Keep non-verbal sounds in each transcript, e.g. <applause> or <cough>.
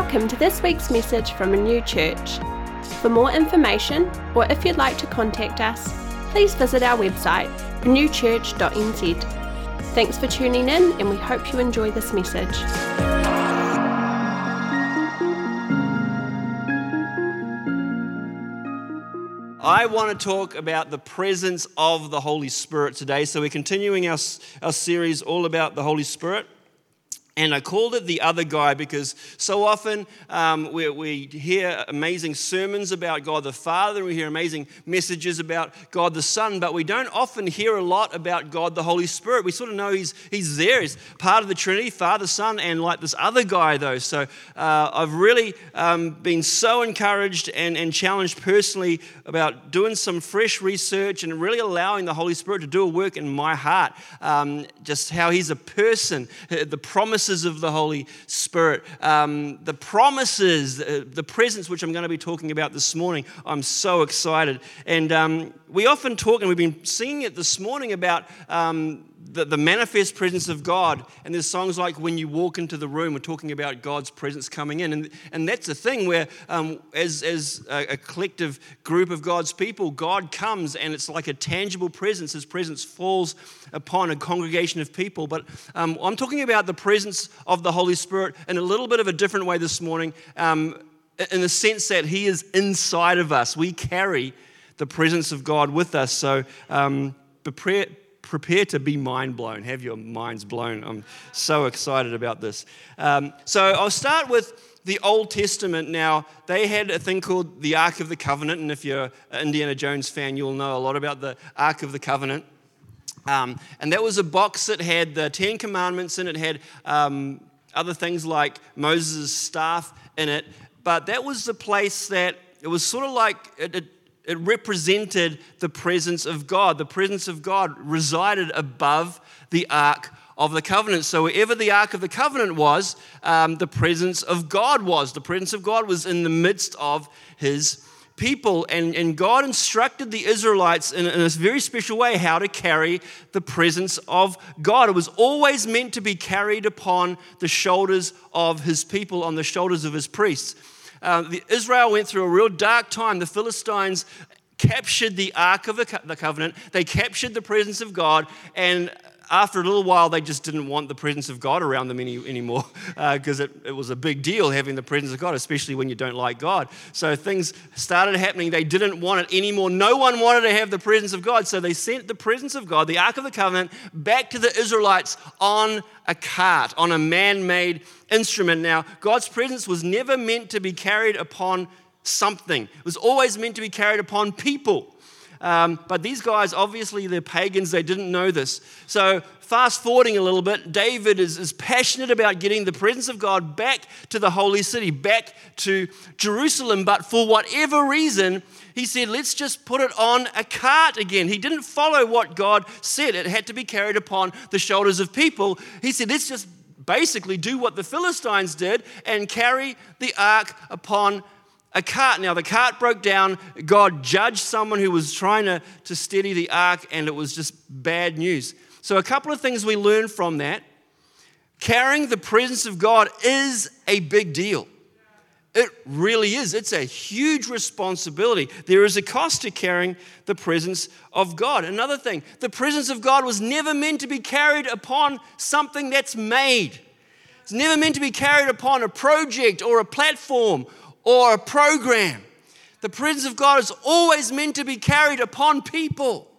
Welcome to this week's message from a new church. For more information, or if you'd like to contact us, please visit our website, newchurch.nz. Thanks for tuning in, and we hope you enjoy this message. I want to talk about the presence of the Holy Spirit today. So, we're continuing our, our series all about the Holy Spirit. And I called it the other guy because so often um, we, we, hear amazing sermons about God the Father, we hear amazing messages about God the Son, but we don't often hear a lot about God the Holy Spirit. We sort of know He's, he's there, He's part of the Trinity, Father, Son, and like this other guy, though. So uh, I've really um, been so encouraged and, and challenged personally about doing some fresh research and really allowing the Holy Spirit to do a work in my heart. Um, just how He's a person, <laughs> the promise of the Holy Spirit, um, the promises, uh, the presence which I'm going to be talking about this morning. I'm so excited. And um, we often talk, and we've been singing it this morning about um, the, the, manifest presence of God. And there's songs like When You Walk Into the Room, we're talking about God's presence coming in. And, and that's a thing where, um, as, as a, a, collective group of God's people, God comes and it's like a tangible presence. His presence falls upon a congregation of people. But um, I'm talking about the presence of the Holy Spirit in a little bit of a different way this morning, um, in the sense that He is inside of us. We carry the presence of God with us. So, um, prepare prepare to be mind blown. Have your minds blown. I'm so excited about this. Um, so I'll start with the Old Testament. Now, they had a thing called the Ark of the Covenant, and if you're an Indiana Jones fan, you'll know a lot about the Ark of the Covenant. Um, and that was a box that had the Ten Commandments in it, had um, other things like Moses' staff in it. But that was the place that it was sort of like it, it it represented the presence of God. The presence of God resided above the Ark of the Covenant. So, wherever the Ark of the Covenant was, um, the presence of God was. The presence of God was in the midst of his people. And, and God instructed the Israelites in, in a very special way how to carry the presence of God. It was always meant to be carried upon the shoulders of his people, on the shoulders of his priests. Uh, the, Israel went through a real dark time. The Philistines captured the Ark of the Covenant, they captured the presence of God, and after a little while, they just didn't want the presence of God around them any, anymore because <laughs> uh, it, it, was a big deal having the presence of God, especially when you don't like God. So things started happening. They didn't want it anymore. No one wanted to have the presence of God. So they sent the presence of God, the Ark of the Covenant, back to the Israelites on a cart, on a man made instrument. Now, God's presence was never meant to be carried upon something, it was always meant to be carried upon people. Um, but these guys, obviously, they're pagans, they didn't know this. So, fast forwarding a little bit, David is, is passionate about getting the presence of God back to the holy city, back to Jerusalem. But for whatever reason, he said, let's just put it on a cart again. He didn't follow what God said, it had to be carried upon the shoulders of people. He said, let's just basically do what the Philistines did and carry the ark upon a cart. Now, the cart broke down. God judged someone who was trying to, to steady the ark, and it was just bad news. So, a couple of things we learn from that. Carrying the presence of God is a big deal. It really is. It's a huge responsibility. There is a cost to carrying the presence of God. Another thing, the presence of God was never meant to be carried upon something that's made. It's never meant to be carried upon a project or a platform or a program. The presence of God is always meant to be carried upon people.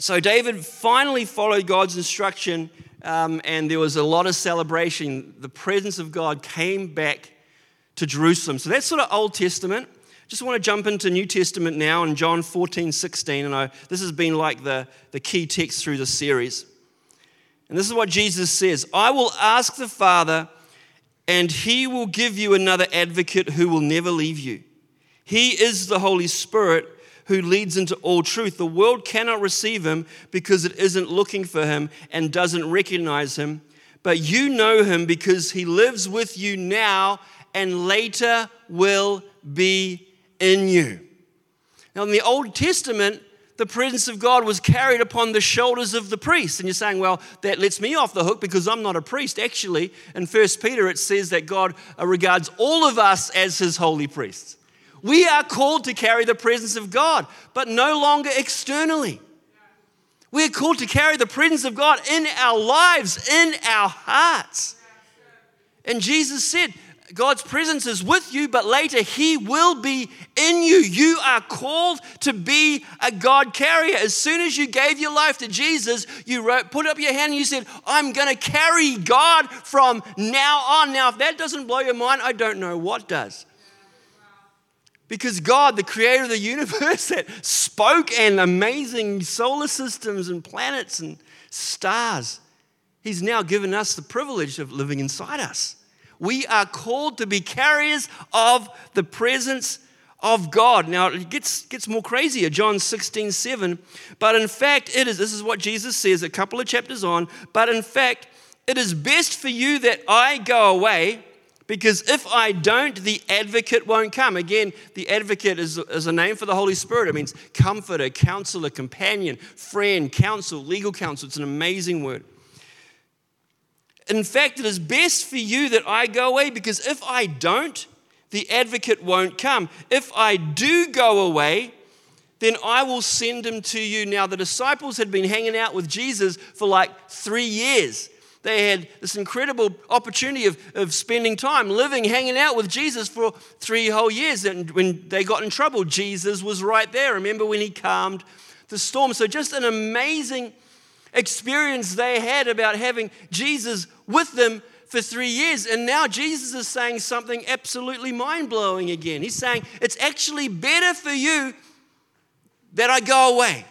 So David finally followed God's instruction, um, and there was a lot of celebration. The presence of God came back to Jerusalem. So that's sort of Old Testament. Just want to jump into New Testament now in John 14, 16. And I, this has been like the, the key text through the series. And this is what Jesus says I will ask the Father, and he will give you another advocate who will never leave you. He is the Holy Spirit who leads into all truth. The world cannot receive him because it isn't looking for him and doesn't recognize him. But you know him because he lives with you now and later will be in you. Now, in the Old Testament, the presence of God was carried upon the shoulders of the priest. And you're saying, well, that lets me off the hook because I'm not a priest. Actually, in 1 Peter, it says that God uh, regards all of us as his holy priests. We are called to carry the presence of God, but no longer externally. We're called to carry the presence of God in our lives, in our hearts. And Jesus said, God's presence is with you, but later He will be in you. You are called to be a God carrier. As soon as you gave your life to Jesus, you wrote, put up your hand and you said, I'm going to carry God from now on. Now, if that doesn't blow your mind, I don't know what does. Because God, the creator of the <laughs> universe that spoke and amazing solar systems and planets and stars, He's now given us the privilege of living inside us. We are called to be carriers of the presence of God. Now it gets, gets more crazier. John 16, 7. But in fact, it is, this is what Jesus says a couple of chapters on. But in fact, it is best for you that I go away because if I don't, the advocate won't come. Again, the advocate is, is a name for the Holy Spirit. It means comforter, counselor, companion, friend, counsel, legal counsel. It's an amazing word. In fact, it is best for you that I go away because if I don't, the advocate won't come. If I do go away, then I will send him to you. Now, the disciples had been hanging out with Jesus for like three years. They had this incredible opportunity of, of spending time living, hanging out with Jesus for three whole years. And when they got in trouble, Jesus was right there. Remember when he calmed the storm? So, just an amazing experience they had about having Jesus with them for three years. And now Jesus is saying something absolutely mind blowing again. He's saying, It's actually better for you that I go away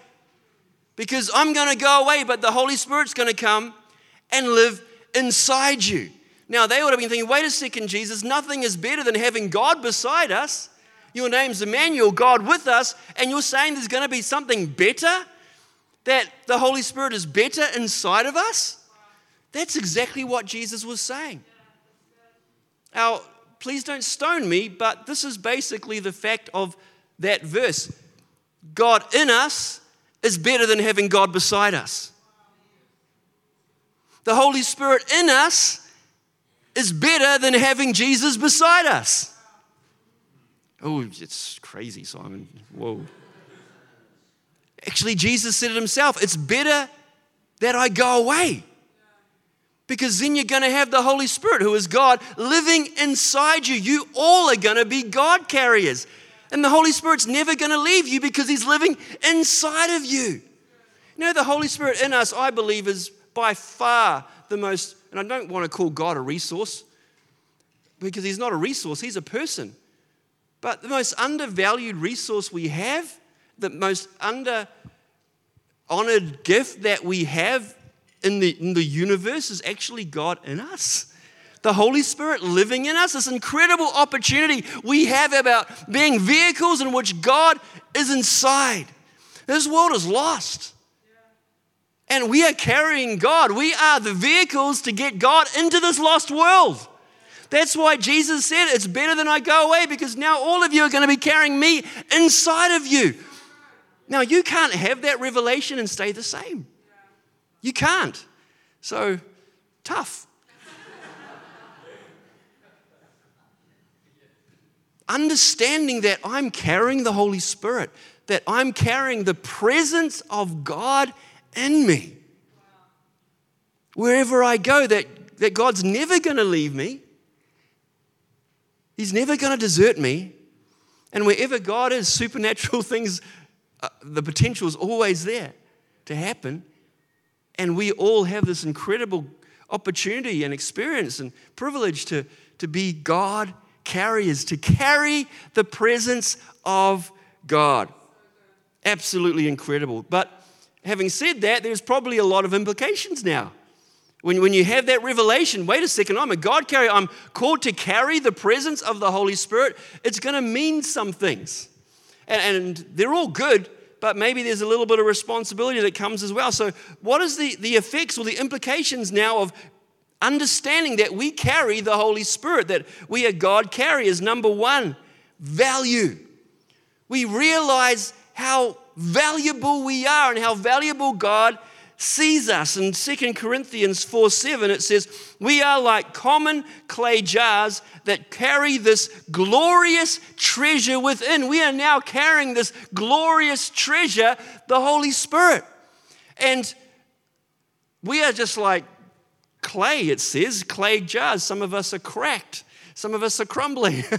because I'm going to go away, but the Holy Spirit's going to come and live inside you. Now, they would have been thinking, wait a second, Jesus, nothing is better than having God beside us. Your name's Emmanuel, God with us, and you're saying there's going to be something better? That the Holy Spirit is better inside of us? That's exactly what Jesus was saying. Now, please don't stone me, but this is basically the fact of that verse. God in us is better than having God beside us. The Holy Spirit in us is better than having Jesus beside us. Oh, it's crazy, Simon. Whoa. Actually, Jesus said it himself it's better that I go away. Because then you're going to have the Holy Spirit, who is God, living inside you. You all are going to be God carriers. And the Holy Spirit's never going to leave you because He's living inside of you. You know, the Holy Spirit in us, I believe, is by far the most, and I don't want to call God a resource because He's not a resource, He's a person. But the most undervalued resource we have the most under honored gift that we have in the, in the universe is actually God in us. The Holy Spirit living in us, this incredible opportunity we have about being vehicles in which God is inside. This world is lost. And we are carrying God. We are the vehicles to get God into this lost world. That's why Jesus said, It's better than I go away because now all of you are going to be carrying me inside of you. Now, you can't have that revelation and stay the same. You can't. So, tough. Understanding that I'm carrying the Holy Spirit, that I'm carrying the presence of God in me. Wherever I go, that, that God's never going to leave me, He's never going to desert me. And wherever God is, <laughs> supernatural things uh, the potential is always there to happen. And we all have this incredible opportunity and experience and privilege to, to be God carriers, to carry the presence of God. Absolutely incredible. But having said that, there's probably a lot of implications now. When, when you have that revelation, wait a second, I'm a God carrier, I'm called to carry the presence of the Holy Spirit, it's going to mean some things. And, and they're all good, but maybe there's a little bit of responsibility that comes as well. So, what is the, the effects or the implications now of understanding that we carry the Holy Spirit, that we are God carriers? Number one, value. We realize how valuable we are and how valuable God sees us. In 2 Corinthians 4 7, it says, We are like common clay jars that carry this glorious treasure within. We are now carrying this glorious treasure, the Holy Spirit. And we are just like clay, it says, clay jars. Some of us are cracked, some of us are crumbling. <laughs>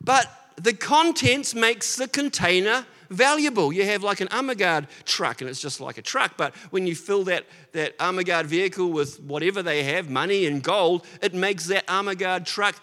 but the contents makes the container valuable. You have like an Armaguard truck, and it's just like a truck. But when you fill that, that Armaguard vehicle with whatever they have, money and gold, it makes that Armaguard truck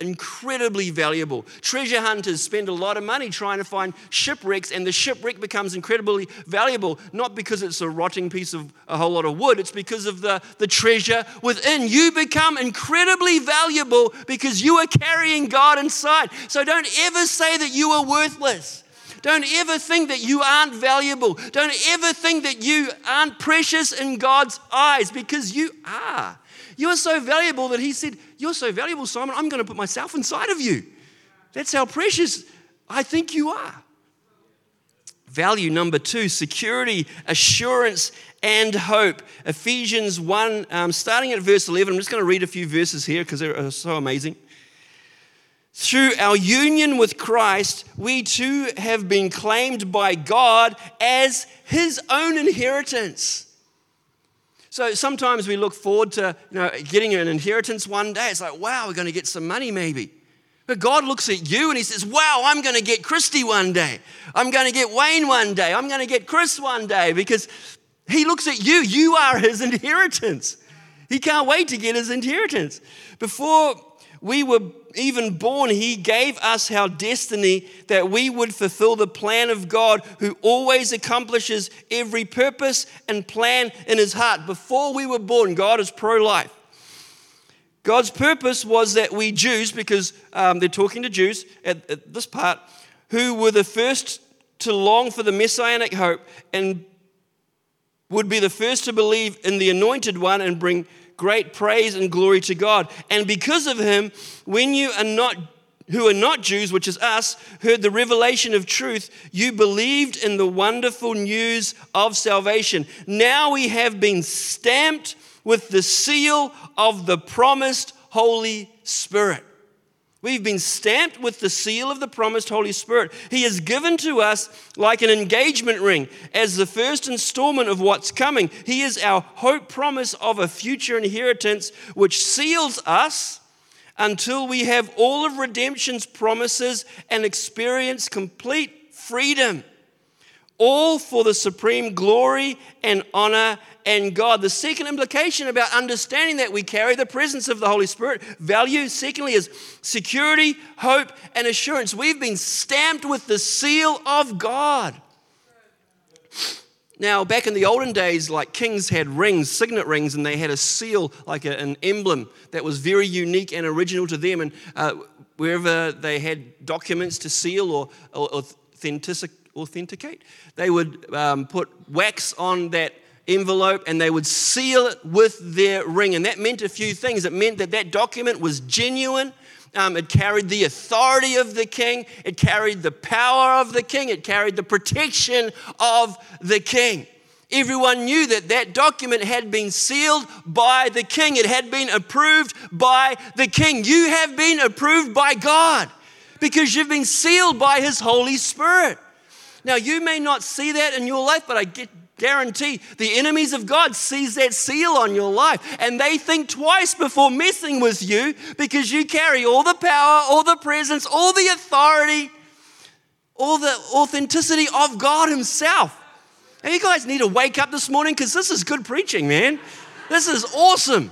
incredibly valuable. Treasure hunters spend a lot of money trying to find shipwrecks, and the shipwreck becomes incredibly valuable, not because it's a rotting piece of a whole lot of wood, it's because of the, the treasure within. You become incredibly valuable because you are carrying God inside. So don't ever say that you are worthless. Don't ever think that you aren't valuable. Don't ever think that you aren't precious in God's eyes because you are. You are so valuable that He said, You're so valuable, Simon, I'm going to put myself inside of you. That's how precious I think you are. Value number two security, assurance, and hope. Ephesians 1, um, starting at verse 11. I'm just going to read a few verses here because they're so amazing. Through our union with Christ, we too have been claimed by God as His own inheritance. So sometimes we look forward to you know, getting an inheritance one day. It's like, wow, we're going to get some money maybe. But God looks at you and He says, wow, I'm going to get Christy one day. I'm going to get Wayne one day. I'm going to get Chris one day because He looks at you. You are His <laughs> inheritance. He can't wait to get His inheritance. Before we were even born, He gave us our destiny that we would fulfill the plan of God who always accomplishes every purpose and plan in His heart. Before we were born, God is pro life. God's purpose was that we Jews, because um, they're talking to Jews at, at this part, who were the first to long for the messianic hope and would be the first to believe in the anointed one and bring great praise and glory to God. And because of him, when you are not who are not Jews, which is us, heard the revelation of truth, you believed in the wonderful news of salvation. Now we have been stamped with the seal of the promised Holy Spirit. We've been stamped with the seal of the promised Holy Spirit. He is given to us like an engagement ring as the first installment of what's coming. He is our hope promise of a future inheritance which seals us until we have all of redemption's promises and experience complete freedom all for the supreme glory and honor and God. The second implication about understanding that we carry the presence of the Holy Spirit, value, secondly, is security, hope, and assurance. We've been stamped with the seal of God. Now, back in the olden days, like kings had rings, signet rings, and they had a seal, like a, an emblem that was very unique and original to them. And uh, wherever they had documents to seal or, or authenticate. They would um, put wax on that envelope and they would seal it with their ring. And that meant a few things. It meant that that document was genuine. Um, it carried the authority of the king. It carried the power of the king. It carried the protection of the king. Everyone knew that that document had been sealed by the king. It had been approved by the king. You have been approved by God because you've been sealed by his Holy Spirit. Now, you may not see that in your life, but I get, guarantee the enemies of God sees that seal on your life and they think twice before messing with you because you carry all the power, all the presence, all the authority, all the authenticity of God himself. And you guys need to wake up this morning because this is good preaching, man. This is awesome.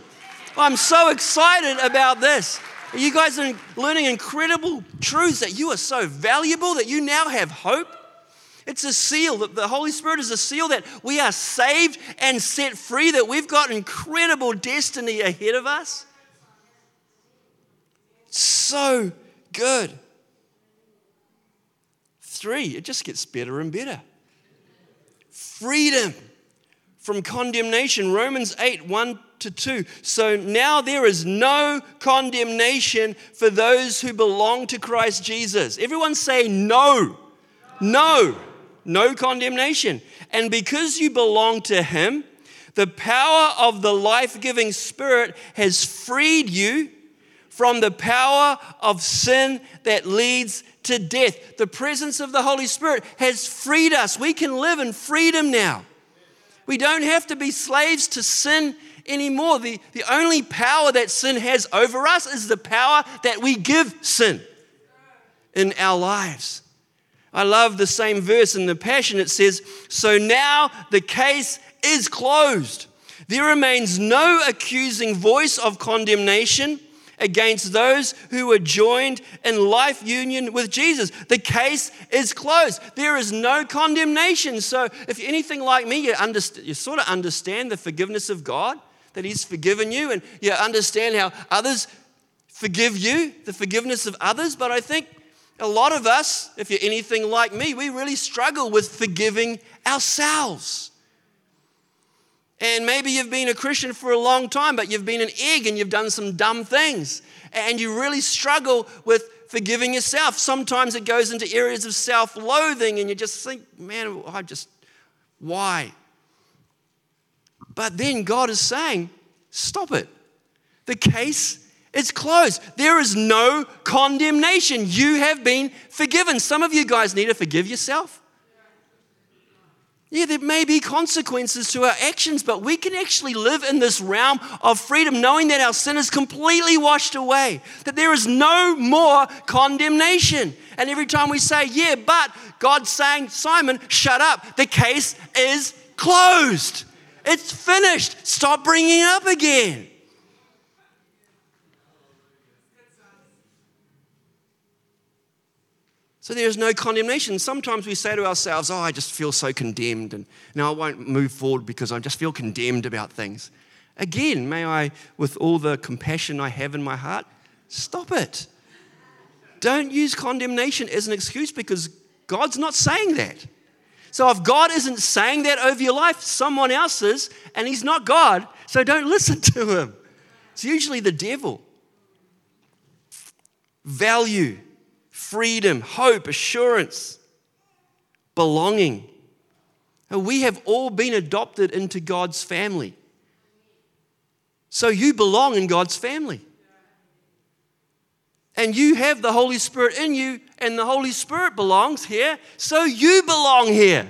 I'm so excited about this. You guys are learning incredible truths that you are so valuable, that you now have hope, it's a seal that the Holy Spirit is a seal that we are saved and set free, that we've got incredible destiny ahead of us. So good. Three, it just gets better and better. Freedom from condemnation. Romans 8 1 to 2. So now there is no condemnation for those who belong to Christ Jesus. Everyone say no. No, no condemnation. And because you belong to Him, the power of the life giving Spirit has freed you from the power of sin that leads to death. The presence of the Holy Spirit has freed us. We can live in freedom now. We don't have to be slaves to sin anymore. The, the only power that sin has over us is the power that we give sin in our lives. I love the same verse in the Passion. It says, So now the case is closed. There remains no accusing voice of condemnation against those who are joined in life union with Jesus. The case is closed. There is no condemnation. So, if anything like me, you, you sort of understand the forgiveness of God, that He's forgiven you, and you understand how others forgive you, the forgiveness of others. But I think a lot of us, if you're anything like me, we really struggle with forgiving ourselves. And maybe you've been a Christian for a long time, but you've been an egg and you've done some dumb things. And you really struggle with forgiving yourself. Sometimes it goes into areas of self loathing, and you just think, man, I just, why? But then God is saying, stop it. The case it's closed. There is no condemnation. You have been forgiven. Some of you guys need to forgive yourself. Yeah, there may be consequences to our actions, but we can actually live in this realm of freedom, knowing that our sin is completely washed away, that there is no more condemnation. And every time we say, yeah, but God's saying, Simon, shut up. The case is closed. It's finished. Stop bringing it up again. So there's no condemnation. Sometimes we say to ourselves, Oh, I just feel so condemned, and now I won't move forward because I just feel condemned about things. Again, may I, with all the compassion I have in my heart, stop it. Don't use condemnation as an excuse because God's not saying that. So if God isn't saying that over your life, someone else is, and He's not God, so don't <laughs> listen to Him. It's usually the devil. Value freedom, hope, assurance, belonging. We have all been adopted into God's family. So you belong in God's family. And you have the Holy Spirit in you, and the Holy Spirit belongs here, so you belong here.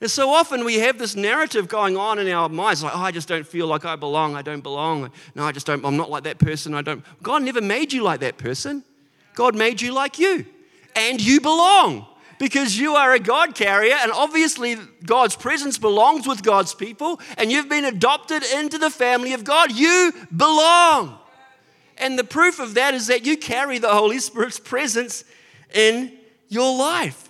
And so often we have this narrative going on in our minds like, oh, I just don't feel like I belong. I don't belong. No, I just don't, I'm not like that person. I don't. God never made you like that person. God made you like you, and you belong because you are a God carrier, and obviously God's presence belongs with God's people, and you've been adopted into the family of God. You belong. And the proof of that is that you carry the Holy Spirit's presence in your life.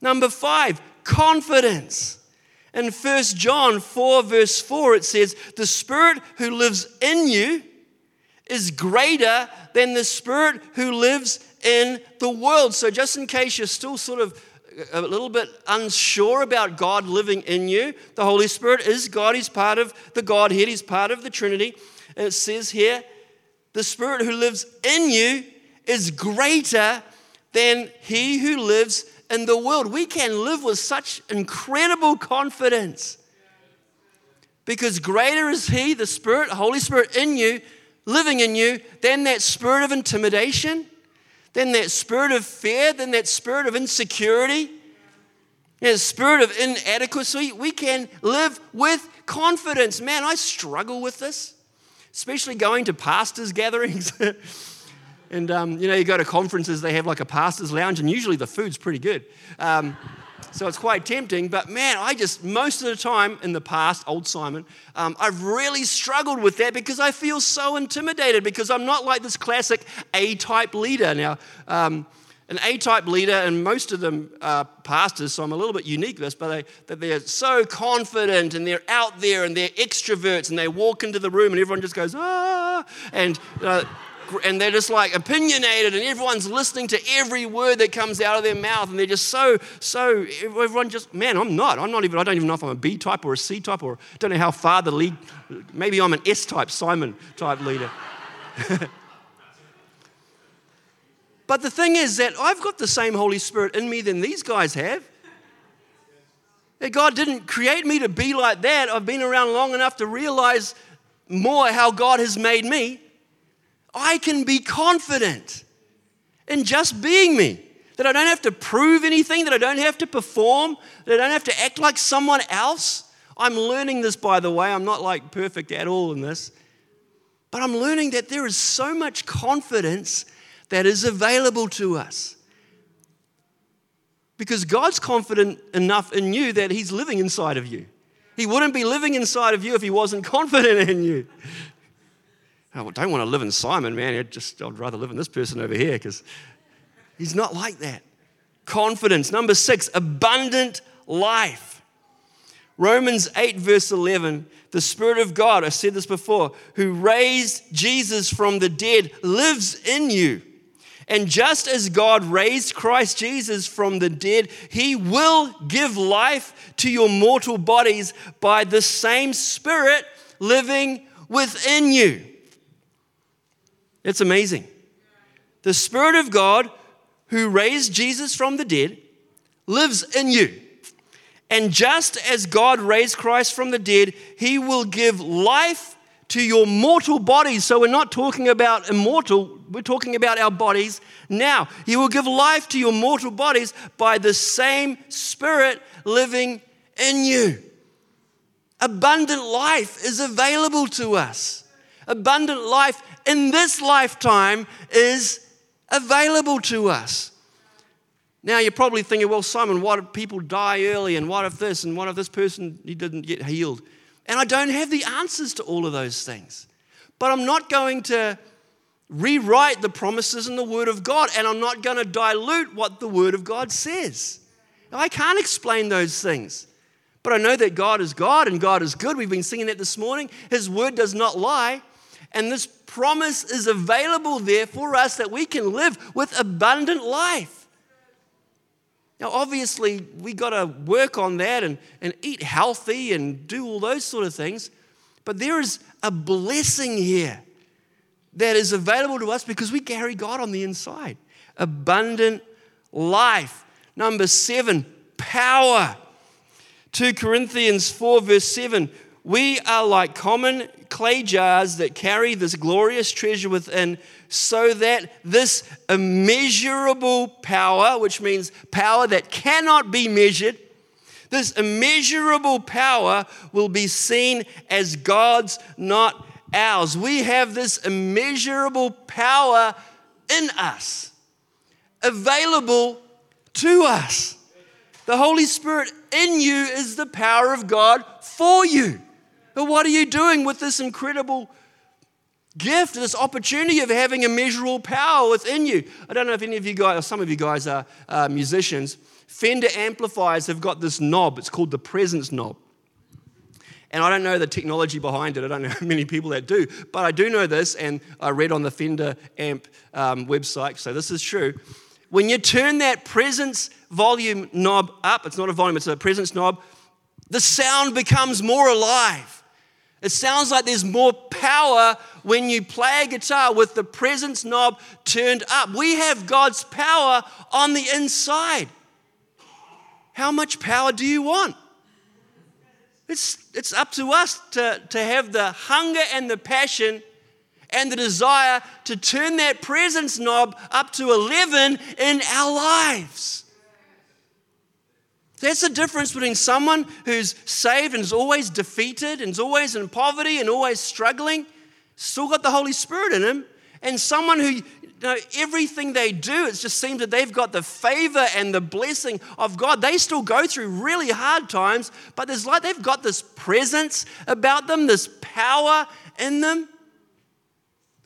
Number five, confidence. In 1 John 4, verse 4, it says, The Spirit who lives in you is greater than the Spirit who lives in the world. So, just in case you're still sort of a little bit unsure about God living in you, the Holy Spirit is God. He's part of the Godhead, He's part of the Trinity. And it says here, the Spirit who lives in you is greater than he who lives in the world. We can live with such incredible confidence because greater is He, the Spirit, Holy Spirit in you, living in you, then that spirit of intimidation, then that spirit of fear, then that spirit of insecurity, and that spirit of inadequacy, we can live with confidence. Man, I struggle with this, especially going to pastors' <laughs> gatherings. and, um, you know, you go to conferences, they have like a pastor's lounge, and usually the food's pretty good. Um, so it's quite tempting. But man, I just, most of the time in the past, old Simon, um, I've really struggled with that because I feel so intimidated because I'm not like this classic A type leader. Now, um, an A type leader, and most of them are pastors, so I'm a little bit unique this, but they, that they're so confident and they're out there and they're extroverts and they walk into the room and everyone just goes, ah, and uh, and they're just like opinionated and everyone's listening to every word that comes out of their mouth and they're just so so everyone just man i'm not i'm not even i don't even know if i'm a b type or a c type or don't know how far the lead maybe i'm an s type simon type leader <laughs> But the thing is that I've got the same Holy Spirit in me than these guys have. That God didn't create me to be like that. I've been around long enough to realize more how God has made me. I can be confident in just being me. That I don't have to prove anything, that I don't have to perform, that I don't have to act like someone else. I'm learning this, by the way. I'm not like perfect at all in this. But I'm learning that there is so much confidence that is available to us. Because God's confident enough in you that He's living inside of you. He wouldn't be living inside of you if He wasn't <laughs> confident in you. Oh, I don't want to live in Simon, man. I'd, just, I'd rather live in this person over here because he's not like that. Confidence. Number six, abundant life. Romans 8, verse 11 the Spirit of God, I said this before, who raised Jesus from the dead, lives in you. And just as God raised Christ Jesus from the dead, He will give life to your mortal bodies by the same Spirit living within you. It's amazing. The Spirit of God, who raised Jesus from the dead, lives in you. And just as God raised Christ from the dead, He will give life to your mortal bodies. So we're not talking about immortal, we're talking about our bodies now. He will give life to your mortal bodies by the same Spirit living in you. Abundant life is available to us. Abundant life in this lifetime is available to us. Now you're probably thinking, well, Simon, what if people die early? And what if this? And what if this person he didn't get healed? And I don't have the answers to all of those things. But I'm not going to rewrite the promises in the Word of God, and I'm not going to dilute what the Word of God says. Now, I can't explain those things. But I know that God is God and God is good. We've been singing that this morning. His word does not lie. And this promise is available there for us that we can live with abundant life. Now, obviously, we got to work on that and, and eat healthy and do all those sort of things. But there is a blessing here that is available to us because we carry God on the inside. Abundant life. Number seven, power. 2 Corinthians 4, verse 7 we are like common clay jars that carry this glorious treasure within, so that this immeasurable power, which means power that cannot be measured, this immeasurable power will be seen as God's, not ours. We have this immeasurable power in us, available to us. The Holy Spirit in you is the power of God for you. But what are you doing with this incredible gift, this opportunity of having immeasurable power within you? I don't know if any of you guys, or some of you guys are uh, musicians. Fender amplifiers have got this knob, it's called the presence knob. And I don't know the technology behind it. I don't know <laughs> many people that do. But I do know this, and I read on the Fender amp um, website, so this is true. When you turn that presence volume knob up, it's not a volume, it's a presence knob, the sound becomes more alive. It sounds like there's more power when you play a guitar with the presence knob turned up. We have God's power on the inside. How much power do you want? It's, it's up to us to, to have the hunger and the passion and the desire to turn that presence knob up to 11 in our lives. That's the difference between someone who's saved and is always defeated and is always in poverty and always struggling, still got the Holy Spirit in him, and someone who, you know, everything they do, it just seems that they've got the favor and the blessing of God. They still go through really hard times, but there's like they've got this presence about them, this power in them.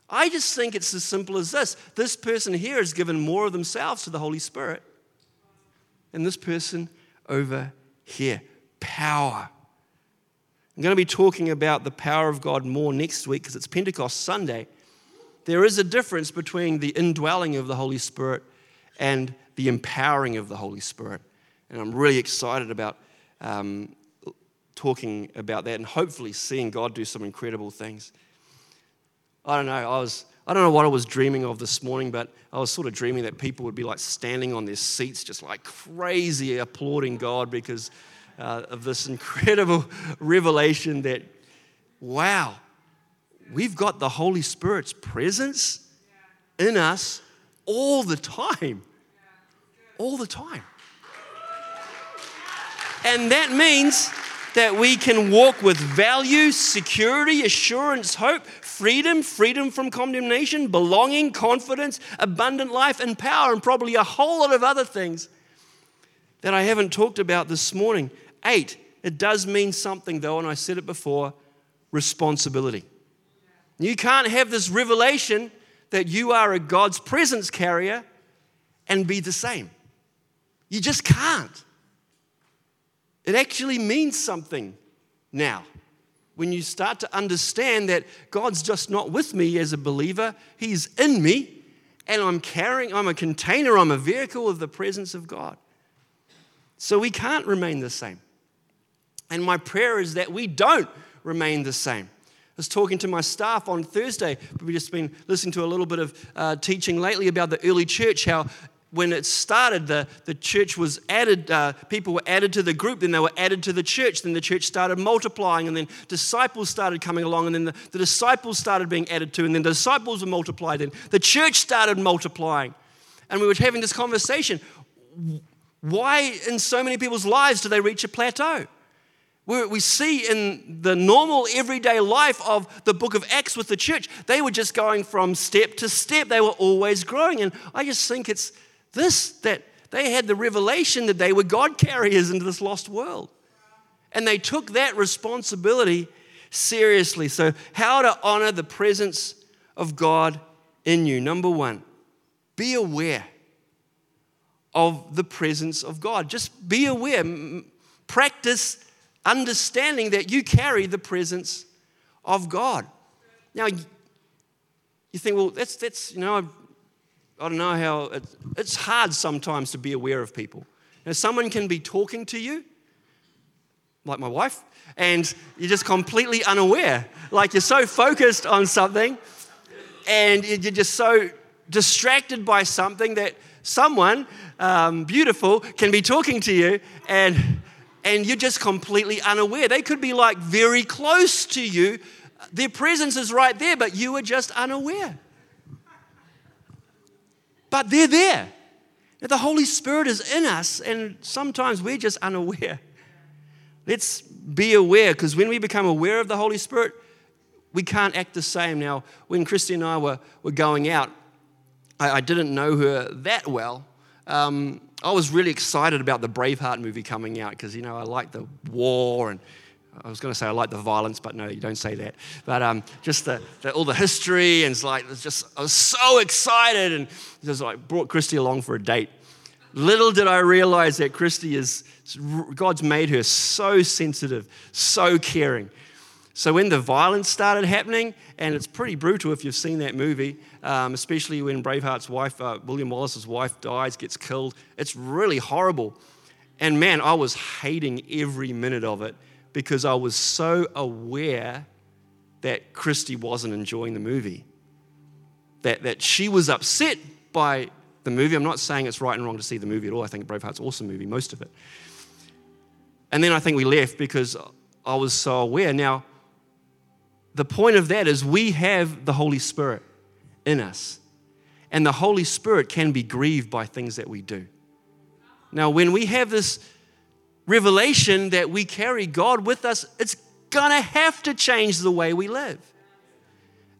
I just think it's as simple as this this person here has given more of themselves to the Holy Spirit, and this person over here power. I'm going to be talking about the power of God more next week because it's Pentecost Sunday. There is a difference between the indwelling of the Holy Spirit and the empowering of the Holy Spirit. And I'm really excited about um, talking about that and hopefully seeing God do some incredible things. I don't know, I was, I don't know what I was dreaming of this morning, but I was sort of dreaming that people would be like standing on their seats, just like crazy, applauding God because uh, of this <laughs> incredible revelation that, wow, we've got the Holy Spirit's presence in us all the time. All the time. And that means that we can walk with value, security, assurance, hope, freedom, freedom from condemnation, belonging, confidence, abundant life, and power, and probably a whole lot of other things that I haven't talked about this morning. Eight, it does mean something though, and I said it before responsibility. You can't have this revelation that you are a God's presence carrier and be the same. You just can't. It actually means something now. When you start to understand that God's just not with me as a believer, He's in me, and I'm carrying, I'm a container, I'm a vehicle of the presence of God. So we can't remain the same. And my prayer is that we don't remain the same. I was talking to my staff on Thursday. We've just been listening to a little bit of uh, teaching lately about the early church, how when it started, the, the church was added, uh, people were added to the group, then they were added to the church, then the church started multiplying, and then disciples started coming along, and then the, the disciples started being added to, and then the disciples were multiplied, and the church started multiplying. And we were having this conversation. Why, in so many people's lives, do they reach a plateau? We see in the normal everyday life of the book of Acts with the church, they were just going from step to step. They were always growing. And I just think it's this that they had the revelation that they were God carriers into this lost world. And they took that responsibility seriously. So, how to honor the presence of God in you. Number one, be aware of the presence of God. Just be aware. Practice understanding that you carry the presence of God. Now, you think, well, that's, that's you know, I don't know how, it's, it's hard sometimes to be aware of people. Now, someone can be talking to you, like my wife, and you're just completely unaware. Like you're so focused on something, and you're just so distracted by something that someone um, beautiful can be talking to you, and and you're just completely unaware. They could be like very close to you. Their presence is right there, but you are just unaware. But they're there. The Holy Spirit is in us, and sometimes we're just unaware. Let's be aware, because when we become aware of the Holy Spirit, we can't act the same. Now, when Christy and I were, were going out, I, I didn't know her that well. Um, I was really excited about the Braveheart movie coming out because, you know, I like the war and I was going to say I like the violence, but no, you don't say that. But um, just the, the, all the history and it's like, it's just, I was so excited and just like brought Christy along for a date. Little did I realize that Christy is, God's made her so sensitive, so caring. So when the violence started happening, and it's pretty brutal if you've seen that movie, um, especially when Braveheart's wife, uh, William Wallace's wife, dies, gets killed. It's really horrible. And man, I was hating every minute of it because I was so aware that Christy wasn't enjoying the movie. That, that she was upset by the movie. I'm not saying it's right and wrong to see the movie at all. I think Braveheart's an awesome movie, most of it. And then I think we left because I was so aware. Now, the point of that is we have the Holy Spirit in us. And the Holy Spirit can be grieved by things that we do. Now, when we have this revelation that we carry God with us, it's gonna have to change the way we live.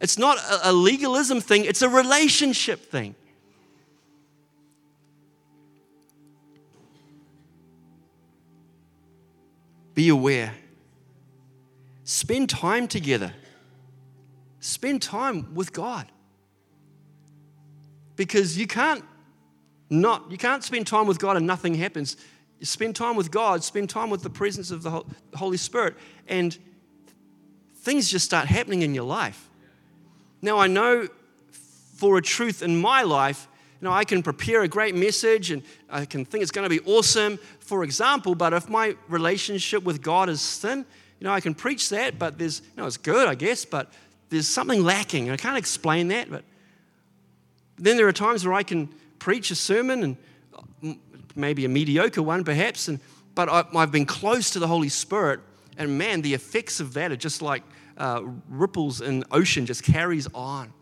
It's not a legalism thing, it's a relationship thing. Be aware. Spend time together. Spend time with God. Because you can't not you can't spend time with God and nothing happens. Spend time with God, spend time with the presence of the Holy Spirit, and things just start happening in your life. Now I know for a truth in my life, you know, I can prepare a great message and I can think it's going to be awesome, for example, but if my relationship with God is thin, you know, I can preach that, but there's, you know, it's good, I guess, but there's something lacking. I can't explain that, but Then there are times where I can preach a sermon and maybe a mediocre one perhaps, and, but I, have been close to the Holy Spirit, and man, the effects of that are just like uh, ripples in ocean, just carries on.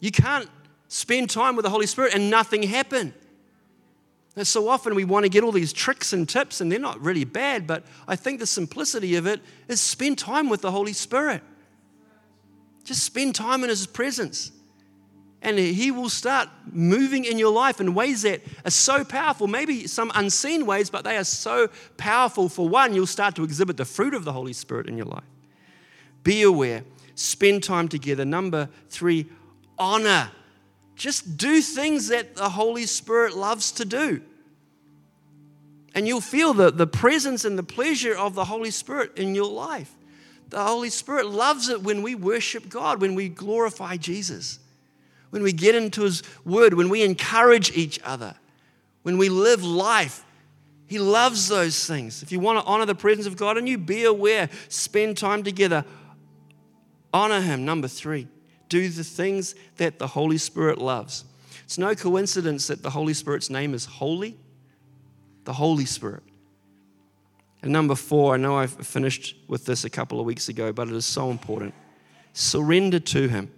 You can't spend time with the Holy Spirit and nothing happen. And so often we want to get all these tricks and tips, and they're not really bad, but I think the simplicity of it is spend time with the Holy Spirit. Just spend time in His presence. And He will start moving in your life in ways that are so powerful, maybe some unseen ways, but they are so powerful. For one, you'll start to exhibit the fruit of the Holy Spirit in your life. Be aware, spend time together. Number three, honor. Just do things that the Holy Spirit loves to do. And you'll feel the, the presence and the pleasure of the Holy Spirit in your life. The Holy Spirit loves it when we worship God, when we glorify Jesus, when we get into His Word, when we encourage each other, when we live life. He loves those things. If you want to honor the presence of God and you, be aware, spend time together, honor Him. Number three, do the things that the Holy Spirit loves. It's no coincidence that the Holy Spirit's name is holy, the Holy Spirit. And number four, I know I've finished with this a couple of weeks ago, but it is so important. Surrender to Him.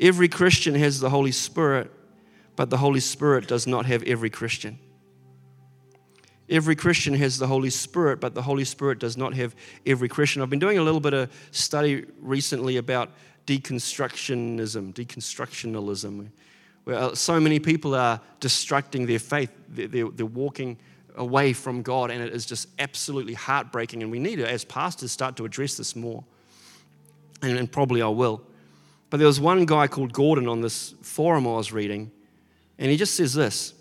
Every Christian has the Holy Spirit, but the Holy Spirit does not have every Christian. Every Christian has the Holy Spirit, but the Holy Spirit does not have every Christian. I've been doing a little bit of study recently about deconstructionism, deconstructionalism, where uh, so many people are destructing their faith. They're, they're walking away from God, and it is just absolutely heartbreaking. And we need to, as pastors, start to address this more. And probably I will. But there was one guy called Gordon on this forum I was reading, and he just says this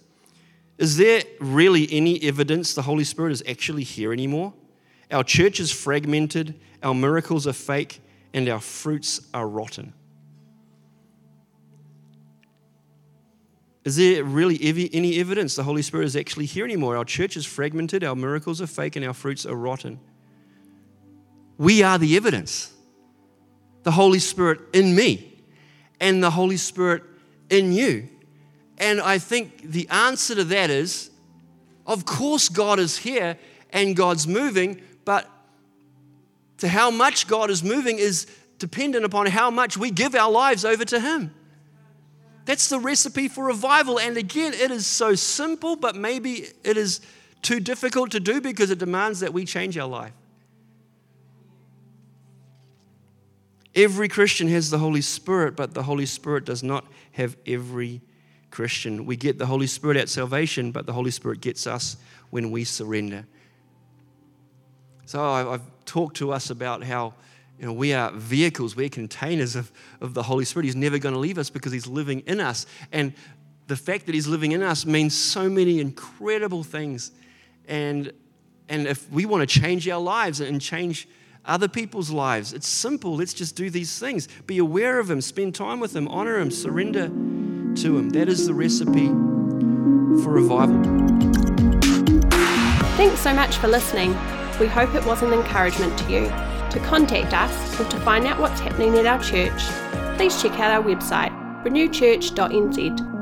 Is there really any evidence the Holy Spirit is actually here anymore? Our church is fragmented, our miracles are fake, and our fruits are rotten. Is there really any evidence the Holy Spirit is actually here anymore? Our church is fragmented, our miracles are fake, and our fruits are rotten. We are the evidence. The Holy Spirit in me and the Holy Spirit in you. And I think the answer to that is of course, God is here and God's moving, but to how much God is moving is dependent upon how much we give our lives over to Him. That's the recipe for revival. And again, it is so simple, but maybe it is too difficult to do because it demands that we change our life. Every Christian has the Holy Spirit, but the Holy Spirit does not have every Christian. We get the Holy Spirit at salvation, but the Holy Spirit gets us when we surrender. So I've talked to us about how you know, we are vehicles, we're containers of, of the Holy Spirit. He's never going to leave us because He's living in us. And the fact that He's living in us means so many incredible things. And, and if we want to change our lives and change other people's lives, it's simple. Let's just do these things. Be aware of Him, spend time with Him, honor Him, surrender to Him. That is the recipe for revival. Thanks so much for listening. We hope it was an encouragement to you. To contact us or to find out what's happening at our church, please check out our website renewchurch.nz